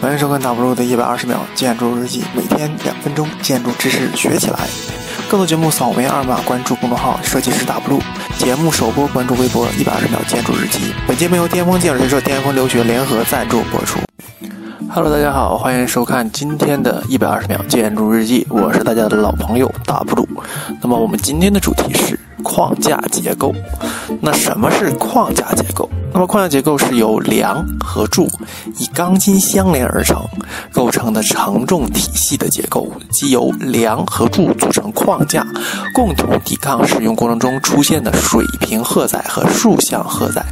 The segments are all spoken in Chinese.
欢迎收看大不 u 的一百二十秒建筑日记，每天两分钟，建筑知识学起来。更多节目扫描二维码关注公众号“设计师大不 u 节目首播关注微博“一百二十秒建筑日记”。本节目由巅峰建筑学社、巅峰留学联合赞助播出。Hello，大家好，欢迎收看今天的一百二十秒建筑日记，我是大家的老朋友大不 u 那么我们今天的主题是框架结构。那什么是框架结构？那么框架结构是由梁和柱以钢筋相连而成，构成的承重体系的结构，即由梁和柱组成框架，共同抵抗使用过程中出现的水平荷载和竖向荷载。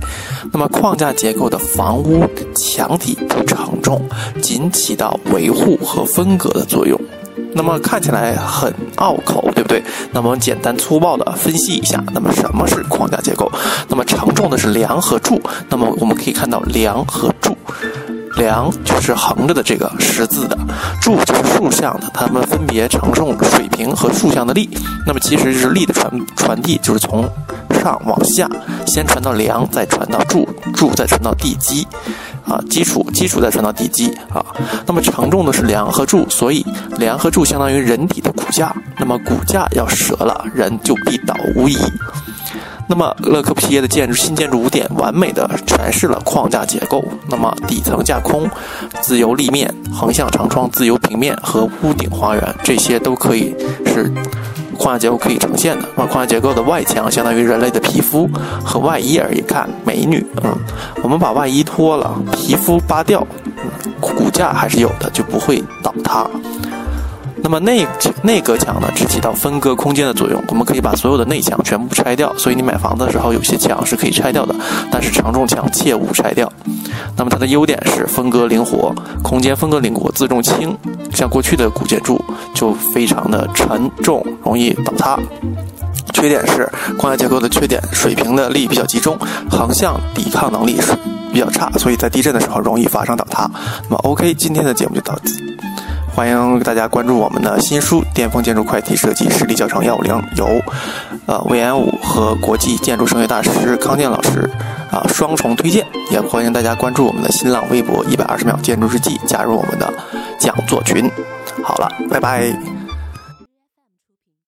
那么框架结构的房屋墙体不承重，仅起到维护和分隔的作用。那么看起来很拗口，对不对？那么我们简单粗暴的分析一下，那么什么是框架结构？那么承重的是梁和柱。那么我们可以看到梁和柱，梁就是横着的这个十字的，柱就是竖向的，它们分别承重水平和竖向的力。那么其实就是力的传传递，就是从上往下，先传到梁，再传到柱，柱再传到地基。啊，基础基础再传到地基啊，那么承重的是梁和柱，所以梁和柱相当于人体的骨架，那么骨架要折了，人就必倒无疑。那么勒克皮耶的建筑新建筑五点完美的诠释了框架结构。那么底层架空、自由立面、横向长窗、自由平面和屋顶花园，这些都可以是。框架结构可以呈现的，那么框架结构的外墙相当于人类的皮肤和外衣而已。看美女，嗯，我们把外衣脱了，皮肤扒掉，骨架还是有的，就不会倒塌。那么内内隔墙呢，只起到分割空间的作用。我们可以把所有的内墙全部拆掉，所以你买房子的时候，有些墙是可以拆掉的，但是承重墙切勿拆掉。那么它的优点是分割灵活，空间分割灵活，自重轻。像过去的古建筑就非常的沉重，容易倒塌。缺点是框架结构的缺点，水平的力比较集中，横向抵抗能力是比较差，所以在地震的时候容易发生倒塌。那么 OK，今天的节目就到此。欢迎大家关注我们的新书《巅峰建筑快题设计实力教程幺五零》，由呃魏延武和国际建筑声乐大师康健老师啊双重推荐。也欢迎大家关注我们的新浪微博“一百二十秒建筑日记”，加入我们的讲座群。好了，拜拜。